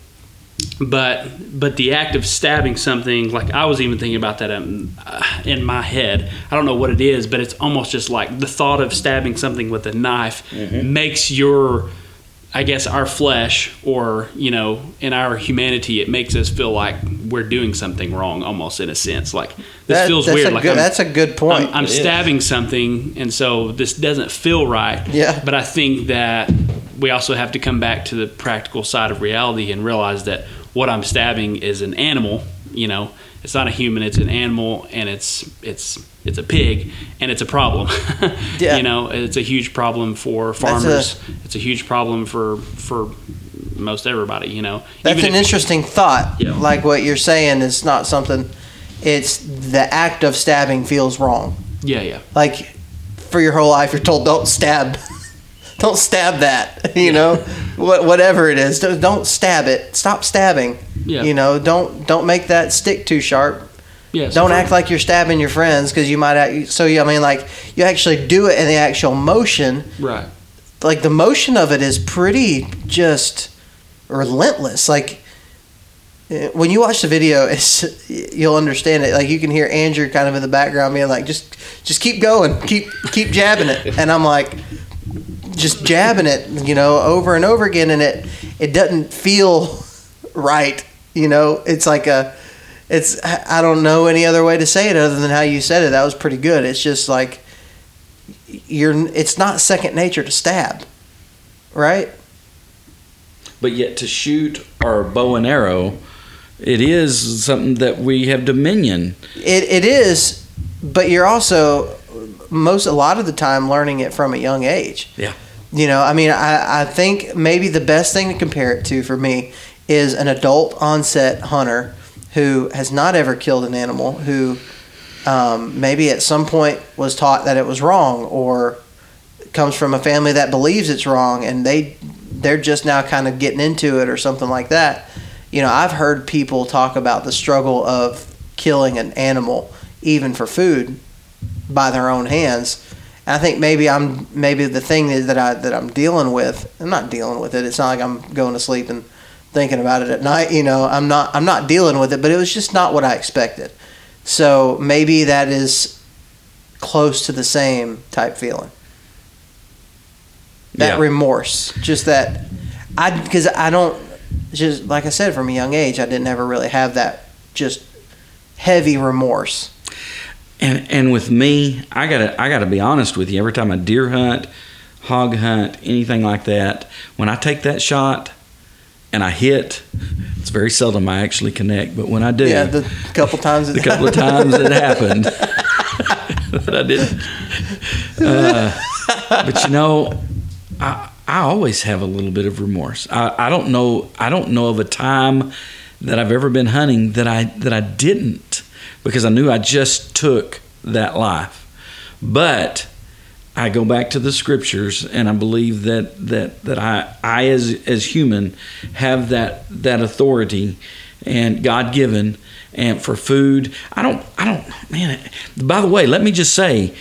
but but the act of stabbing something like i was even thinking about that in, uh, in my head. I don't know what it is but it's almost just like the thought of stabbing something with a knife makes your i guess our flesh or you know in our humanity it makes us feel like we're doing something wrong almost in a sense. Like this That- feels weird. like good, that's a good point. I'm, I'm stabbing something, and so this doesn't feel right. Yeah. But I think that we also have to come back to the practical side of reality and realize that what I'm stabbing is an animal. You know, it's not a human; it's an animal, and it's it's it's a pig, and it's a problem. Yeah. You know, it's a huge problem for a- farmers. it's a huge problem for for most everybody. You know, that's Even an if- interesting thought Yeah. like what you're saying is not something it's the act of stabbing feels wrong Yeah, yeah. like for your whole life you're told don't stab don't stab that you know? What, whatever it is. Don't, don't stab it. Stop stabbing. Yeah. you know don't don't make that stick too sharp. Yeah, so don't act like you're stabbing your friends because you might act, so you, i mean like you actually do it in the actual motion. Right. like the motion of it is pretty just relentless. Like eh, when you watch the video it's you'll understand it. Like you can hear andrew kind of in the background being like just just keep going. Keep keep jabbing it. And i'm like just jabbing it you know over and over again and it it doesn't feel right you know? It's like a it's i don't know any other way to say it other than how you said it. That was pretty good. It's just like you're it's not second nature to stab right? But yet to shoot our bow and arrow, it is something that we have dominion. It, it is, but you're also most a lot of the time learning it from a young age. Yeah. You know, I mean, I, I think maybe the best thing to compare it to for me is an adult onset hunter who has not ever killed an animal, who um, maybe at some point was taught that it was wrong, or comes from a family that believes it's wrong, and they they're just now kind of getting into it or something like that. You know, I've heard people talk about the struggle of killing an animal, even for food, by their own hands. And I think maybe I'm maybe the thing that that I that I'm dealing with. I'm not dealing with it. It's not like I'm going to sleep and thinking about it at night. You know, I'm not I'm not dealing with it. But it was just not what I expected. So maybe that is close to the same type feeling. That Yeah. remorse, just that I because I don't just like I said, from a young age, I didn't ever really have that just heavy remorse. And and with me, I gotta I gotta be honest with you. Every time I deer hunt, hog hunt, anything like that, when I take that shot and I hit, it's very seldom I actually connect. But when I do, Yeah, the couple times it the couple of times it happened that I didn't. Uh, but you know, I I always have a little bit of remorse. I, I don't know I don't know of a time that I've ever been hunting that I that I didn't because I knew I just took that life. But I go back to the scriptures and I believe that that that I I as as human have that that authority and God given and for food. I don't I don't man by the way, let me just say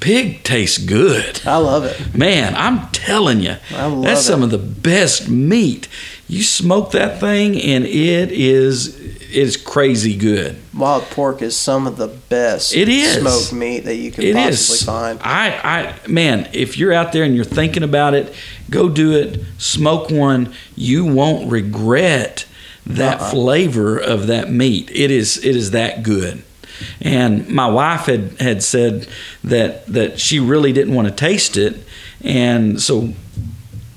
pig tastes good. I love it. Man, I'm telling you, I love that's some of the best meat. You smoke that thing, and it is it's crazy good. Wild pork is some of the best It is. smoked meat that you can It possibly is. find. I, I, man, if you're out there and you're thinking about it, go do it. Smoke one. You won't regret that Uh-uh. flavor of that meat. It is, it is that good. And my wife had, had said that that she really didn't want to taste it, and so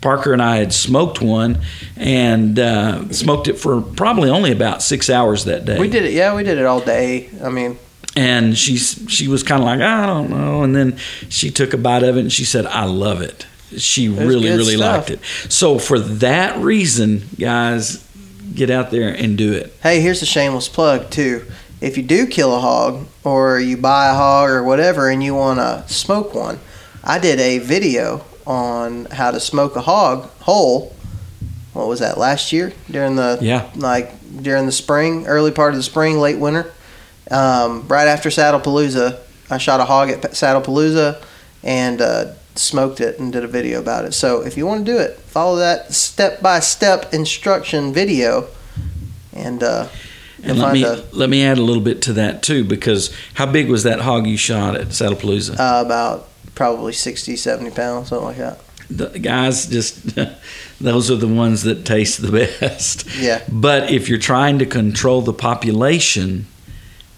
Parker and I had smoked one and uh, smoked it for probably only about six hours that day We did it. Yeah, we did it all day. I mean, and she's she was kind of like I don't know, and then she took a bite of it and she said I love it. She really really stuff. liked it. So for that reason, guys, get out there and do it. hey, here's a shameless plug too. If you do kill a hog or you buy a hog or whatever and you want to smoke one, I did a video on how to smoke a hog whole. What was that last year during the Yeah. like during the spring, early part of the spring, late winter, um, right after Saddle Palooza. I shot a hog at Saddle Palooza and uh, smoked it and did a video about it. So if you want to do it, follow that step by step instruction video, and uh, And let me a, let me add a little bit to that too, because how big was that hog you shot at Saddlepalooza? uh, about probably 60, 70 pounds, something like that. the guys just those are the ones that taste the best. Yeah. But if you're trying to control the population,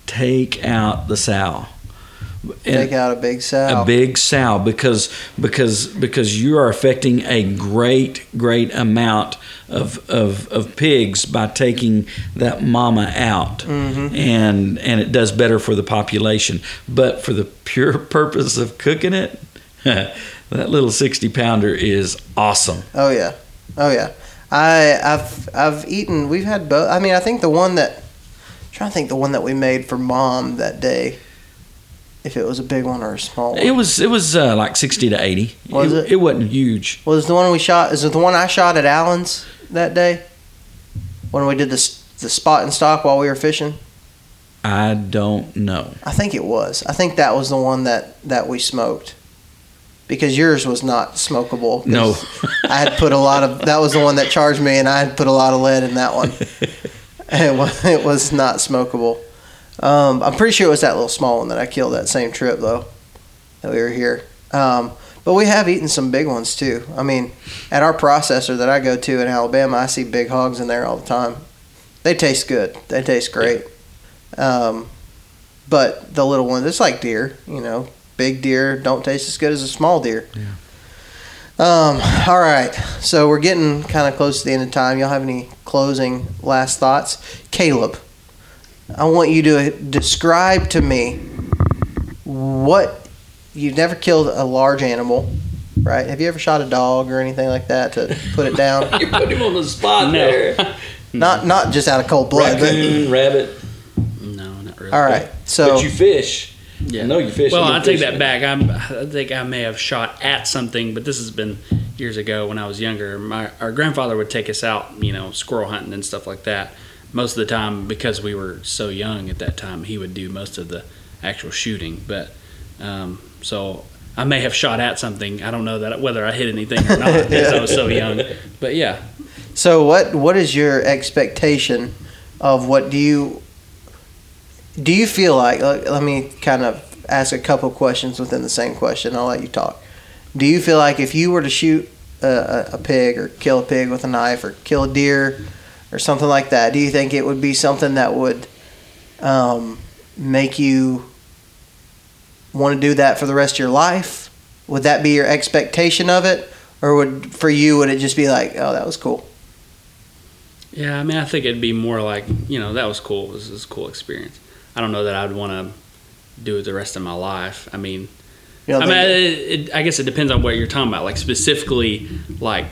take out the sow. Take out a big sow. a big sow because because because you are affecting a great great amount of of, of pigs by taking that mama out Mhm. and and it does better for the population but for the pure purpose of cooking it that little 60 pounder is awesome Oh yeah, oh yeah. I I've I've eaten. We've had both. I mean, I think the one that I'm trying to think the one that we made for mom that day. If it was a big one or a small one, it was it was uh, like 60 to 80 Was it? it wasn't huge was the one we shot. Is it the one I shot at Allen's that day? When we did the the spot and stock while we were fishing. i don't know I think it was. I think that was the one that that we smoked. Because yours was not smokable. No. I had put a lot of. That was the one that charged me, and I had put a lot of lead in that one. it was, it was not smokable. Um, I'm pretty sure it was that little small one that I killed that same trip though, that we were here. Um, but we have eaten some big ones too. I mean, at our processor that I go to in Alabama, I see big hogs in there all the time. They taste good. They taste great. Um, but the little ones, it's like deer. You know, big deer don't taste as good as a small deer. Um, all right, so we're getting kind of close to the end of time. Y'all have any closing last thoughts? Caleb, I want you to describe to me what you've never killed a large animal, right? Have you ever shot a dog or anything like that to put it down? you put him on the spot No. not not just out of cold blood, but raccoon rabbit No, not really. all right. So but you fish Yeah. I know you fish. Well, you I take that back. I'm, I think I may have shot at something, but this has been years ago when I was younger. My our grandfather would take us out, you know, squirrel hunting and stuff like that. Most of the time, because we were so young at that time, he would do most of the actual shooting. But um, so I may have shot at something. I don't know that whether I hit anything or not because I was so young. But yeah, So what what is your expectation of what do you do you feel like let, let me kind of ask a couple questions within the same question. I'll let you talk. Do you feel like if you were to shoot a, a, a pig or kill a pig with a knife or kill a deer or something like that, do you think it would be something that would um, make you want to do that for the rest of your life? Would that be your expectation of it, or would for you would it just be like, oh, that was cool? Yeah, I mean, I think it'd be more like, you know, that was cool. This is a cool experience. I don't know that I'd want to do it the rest of my life. I mean, I mean, it, it, I guess it depends on what you're talking about. Like specifically, like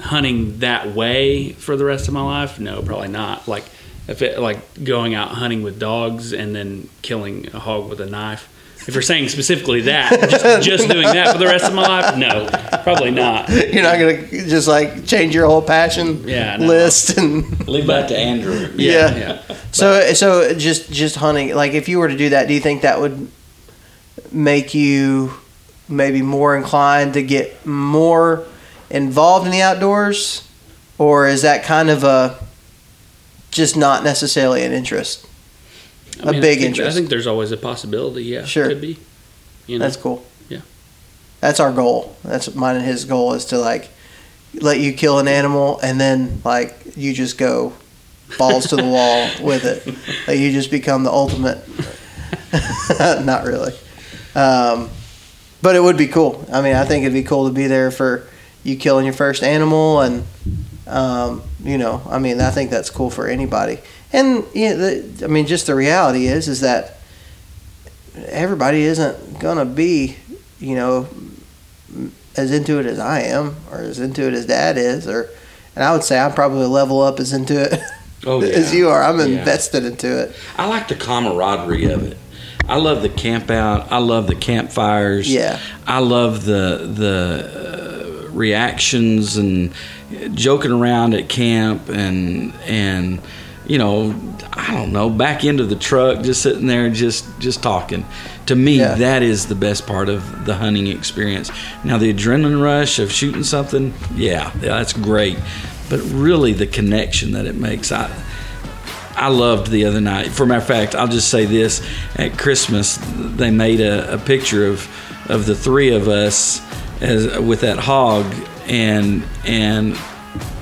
hunting that way for the rest of my life. No, probably not. Like if it like going out hunting with dogs and then killing a hog with a knife. If you're saying specifically that, just, just doing that for the rest of my life, no, probably not. you're not gonna just like change your whole passion Yeah, no. list and Leave that to Andrew. Yeah. yeah. So so just just hunting like if you were to do that, do you think that would make you maybe more inclined to get more involved in the outdoors or is that kind of a just not necessarily an interest? I A mean, big I think, interest. I think there's always a possibility. Yeah, Sure. could be. You know, That's cool. Yeah. That's our goal. That's mine and his goal is to like let you kill an animal and then like you just go balls to the wall with it. Like you just become the ultimate. Not really. Um, but it would be cool. I mean, I think it'd be cool to be there for you killing your first animal and um, you know, I mean, I think that's cool for anybody. And yeah, the, I mean, just the reality is is that everybody isn't gonna be, you know, as into it as I am, or as into it as Dad is, or and I would say I'm probably a level up as into it Oh, yeah. as you are. I'm Yeah. invested into it. I like the camaraderie of it. I love the camp out. I love the campfires. Yeah. I love the the uh, reactions and joking around at camp and and you know I don't know back into the truck just sitting there just just talking. To me, Yeah. that is the best part of the hunting experience. Now the adrenaline rush of shooting something, yeah, yeah that's great. But really, the connection that it makes, I I loved the other night. For matter of fact, I'll just say this: at Christmas, they made a, a picture of of the three of us as with that hog, and and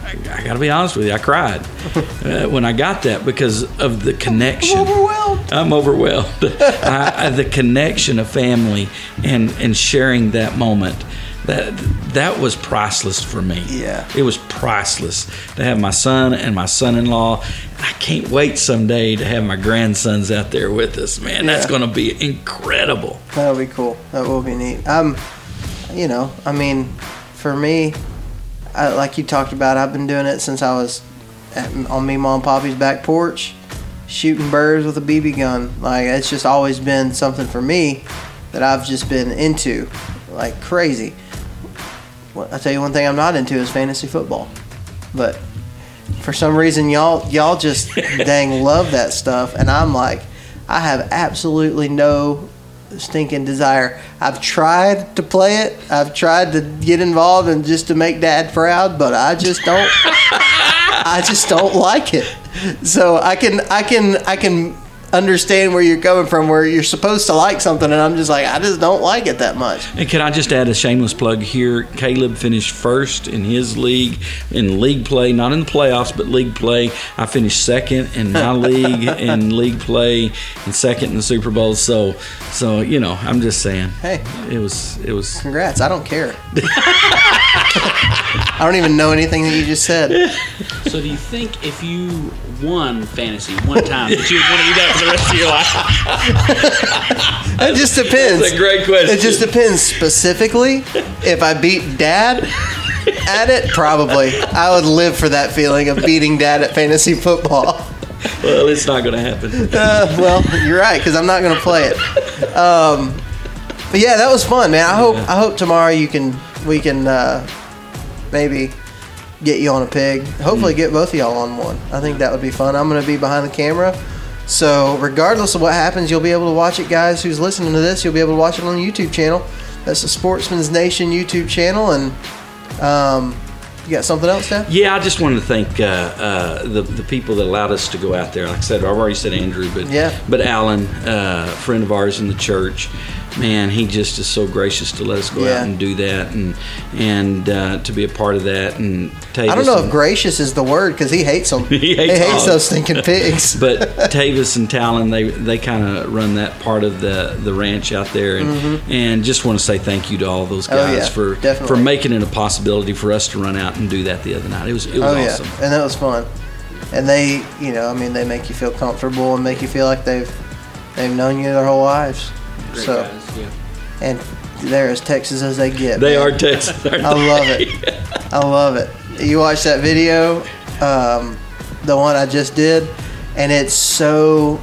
I, I got to be honest with you, I cried uh, when I got that because of the connection. I'm overwhelmed. I'm overwhelmed. I, I, the connection of family and and sharing that moment. That that was priceless for me. Yeah. It was priceless to have my son and my son-in-law. I can't wait someday to have my grandsons out there with us, man. That's going to be incredible. That'll be cool. That will be neat. Um, you know, I mean, for me, I, like you talked about, I've been doing it since I was at, on me, mom, and poppy's back porch, shooting birds with a BB gun. Like it's just always been something for me that I've just been into, like crazy. Well, I tell you one thing I'm not into is fantasy football, but for some reason y'all y'all just dang love that stuff, and I'm like, I have absolutely no stinking desire. I've tried to play it. I've tried to get involved and just to make dad proud, but I just don't I just don't like it. So I can I can I can understand where you're coming from where you're supposed to like something and I'm just like I just don't like it that much. And can I just add a shameless plug here? Caleb finished first in his league in league play, not in the playoffs, but league play. I finished second in my league in league play, and second in the Super Bowl. So, so you know, I'm just saying. Hey. it was it was Congrats. I don't care. I don't even know anything that you just said. So, do you think if you won fantasy one time, that you would want to do that for the rest of your life? It just depends. That's a great question. It just depends specifically. If I beat dad at it, probably. I would live for that feeling of beating dad at fantasy football. well, it's not going to happen. Uh, well, you're right because I'm not going to play it. Um, but yeah, that was fun, man. I hope I hope tomorrow you can we can uh, maybe get you on a pig. Hopefully, get both of y'all on one. I think that would be fun. I'm going to be behind the camera. So, regardless of what happens, you'll be able to watch it, guys. Who's listening to this, you'll be able to watch it on the YouTube channel. That's the Sportsman's Nation YouTube channel, and um, You got something else, Dad? Yeah, I just wanted to thank uh, uh, the the people that allowed us to go out there. Like I said, I've already said Andrew, but Yeah. but Alan, uh, a friend of ours in the church, man, he just is so gracious to let us go Yeah. out and do that, and and uh, to be a part of that. And Tavis I don't know and- if gracious is the word because he hates them. He hates hates those stinking pigs. but Tavis and Talon, they they kind of run that part of the the ranch out there, and and just want to say thank you to all those Mm-hmm. Oh, guys yeah, for definitely. for making it a possibility for us to run out and do that the other night. It was it was oh awesome. yeah, and that was fun. And they, you know, I mean, they make you feel comfortable and make you feel like they've they've known you their whole lives. Great so, guys, yeah. and they're as Texas as they get. They man. are Texas. aren't I they? love it. I love it. You watch that video, um, the one I just did, and it's so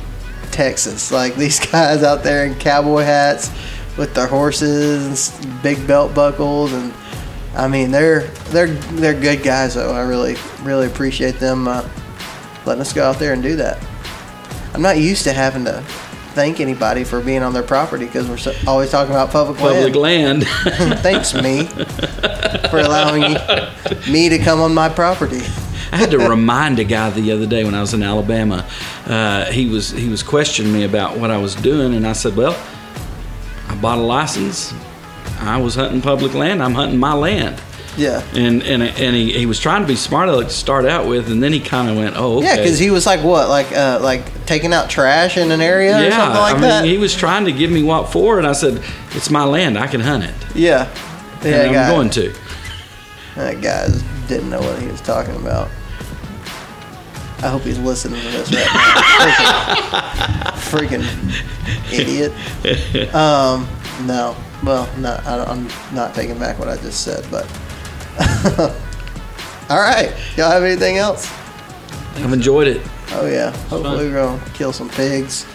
Texas. Like these guys out there in cowboy hats with their horses and big belt buckles, and I mean they're they're they're good guys. Though I really really appreciate them uh, letting us go out there and do that. I'm not used to having to thank anybody for being on their property because we're so, always talking about public, Public land. land. Thanks, me, for allowing you, me to come on my property. I had to remind a guy the other day when I was in Alabama. Uh, he was he was questioning me about what I was doing, and I said, "Well, I bought a license. I was hunting public land. I'm hunting my land." Yeah. And and and he, he was trying to be smart aleck to start out with, and then he kind of went, "Oh, okay." Yeah, because he was like what, like uh, like taking out trash in an area or yeah, something like I mean, that. he was trying to give me what for, and I said, "It's my land. I can hunt it, yeah, yeah, and I'm going to." That guy didn't know what he was talking about. I hope he's listening to this right now. freaking, freaking idiot. Um, no, well, no, don't, I'm not taking back what I just said, but. All right, y'all have anything else? I've enjoyed it. Oh yeah. Hopefully we're gonna kill some pigs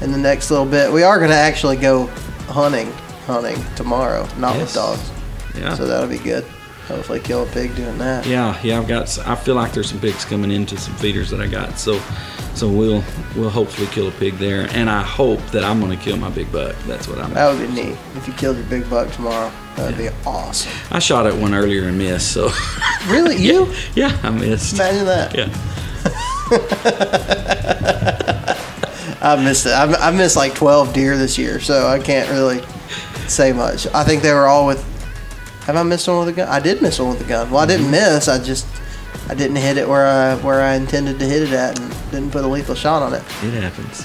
in the next little bit. We are gonna actually go hunting, hunting tomorrow, not with dogs. Yeah. So that'll be good. Hopefully kill a pig doing that. Yeah, yeah, I've got. I feel like there's some pigs coming into some feeders that I got. So, so we'll we'll hopefully kill a pig there, and I hope that I'm going to kill my big buck. That's what I'm. That would be neat if you killed your big buck tomorrow. That would be awesome. I shot at one earlier and missed. So, Really, you? yeah, I missed. Imagine that. Yeah, I missed it. I missed like 12 deer this year, so I can't really say much. I think they were all with. Have I missed one with a gun? I did miss one with a gun. Well, I didn't mm-hmm. miss. I just I didn't hit it where I where I intended to hit it at, and didn't put a lethal shot on it. it happens.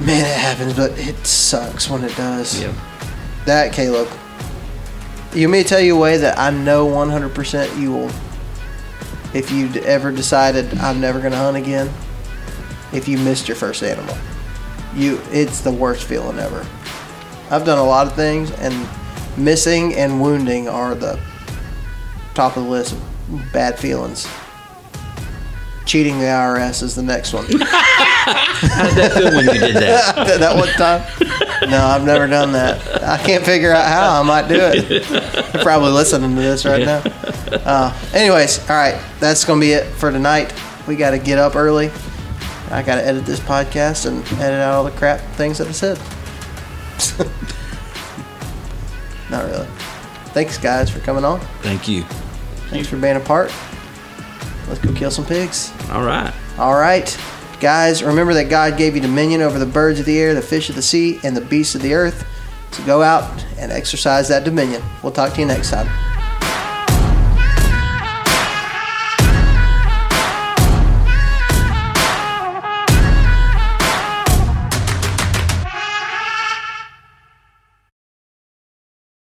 Man, it happens, but it sucks when it does. Yeah. That Caleb. You may tell you a way that I know 100% you will. If you ever decided I'm never going to hunt again, if you missed your first animal, you it's the worst feeling ever. I've done a lot of things, and missing and wounding are the top of the list of bad feelings. Cheating the IRS is the next one. How did that feel when you did that, that one time? No, I've never done that. I can't figure out how I might do it. They're probably listening to this right now. Uh, anyways, all right, that's gonna be it for tonight. We got to get up early. I got to edit this podcast and edit out all the crap things that I said. Not really. Thanks, guys, for coming on. Thank you. Thanks for being a part. Let's go kill some pigs. All right. All right. Guys, remember that God gave you dominion over the birds of the air, the fish of the sea, and the beasts of the earth. So go out and exercise that dominion. We'll talk to you next time.